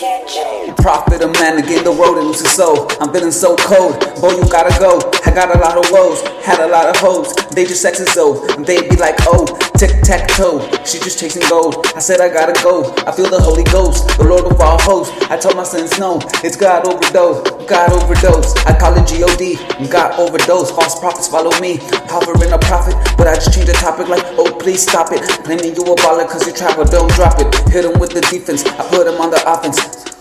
Prophet of man again, the road and lose his soul. I'm feeling so cold, boy, you gotta go. I got a lot of woes, had a lot of hoes. They just sex is old, and they be like, oh, tic tac toe. She just chasing gold. I said I gotta go. I feel the Holy Ghost, the Lord of all hosts. I told my sins, no, it's God overdose, God overdose. I call it G-O-D, God overdose. False prophets follow me, hovering a prophet, but I just topic like, oh please stop it. Claiming you a baller cause you travel, don't drop it. Hit him with the defense, I put him on the offense.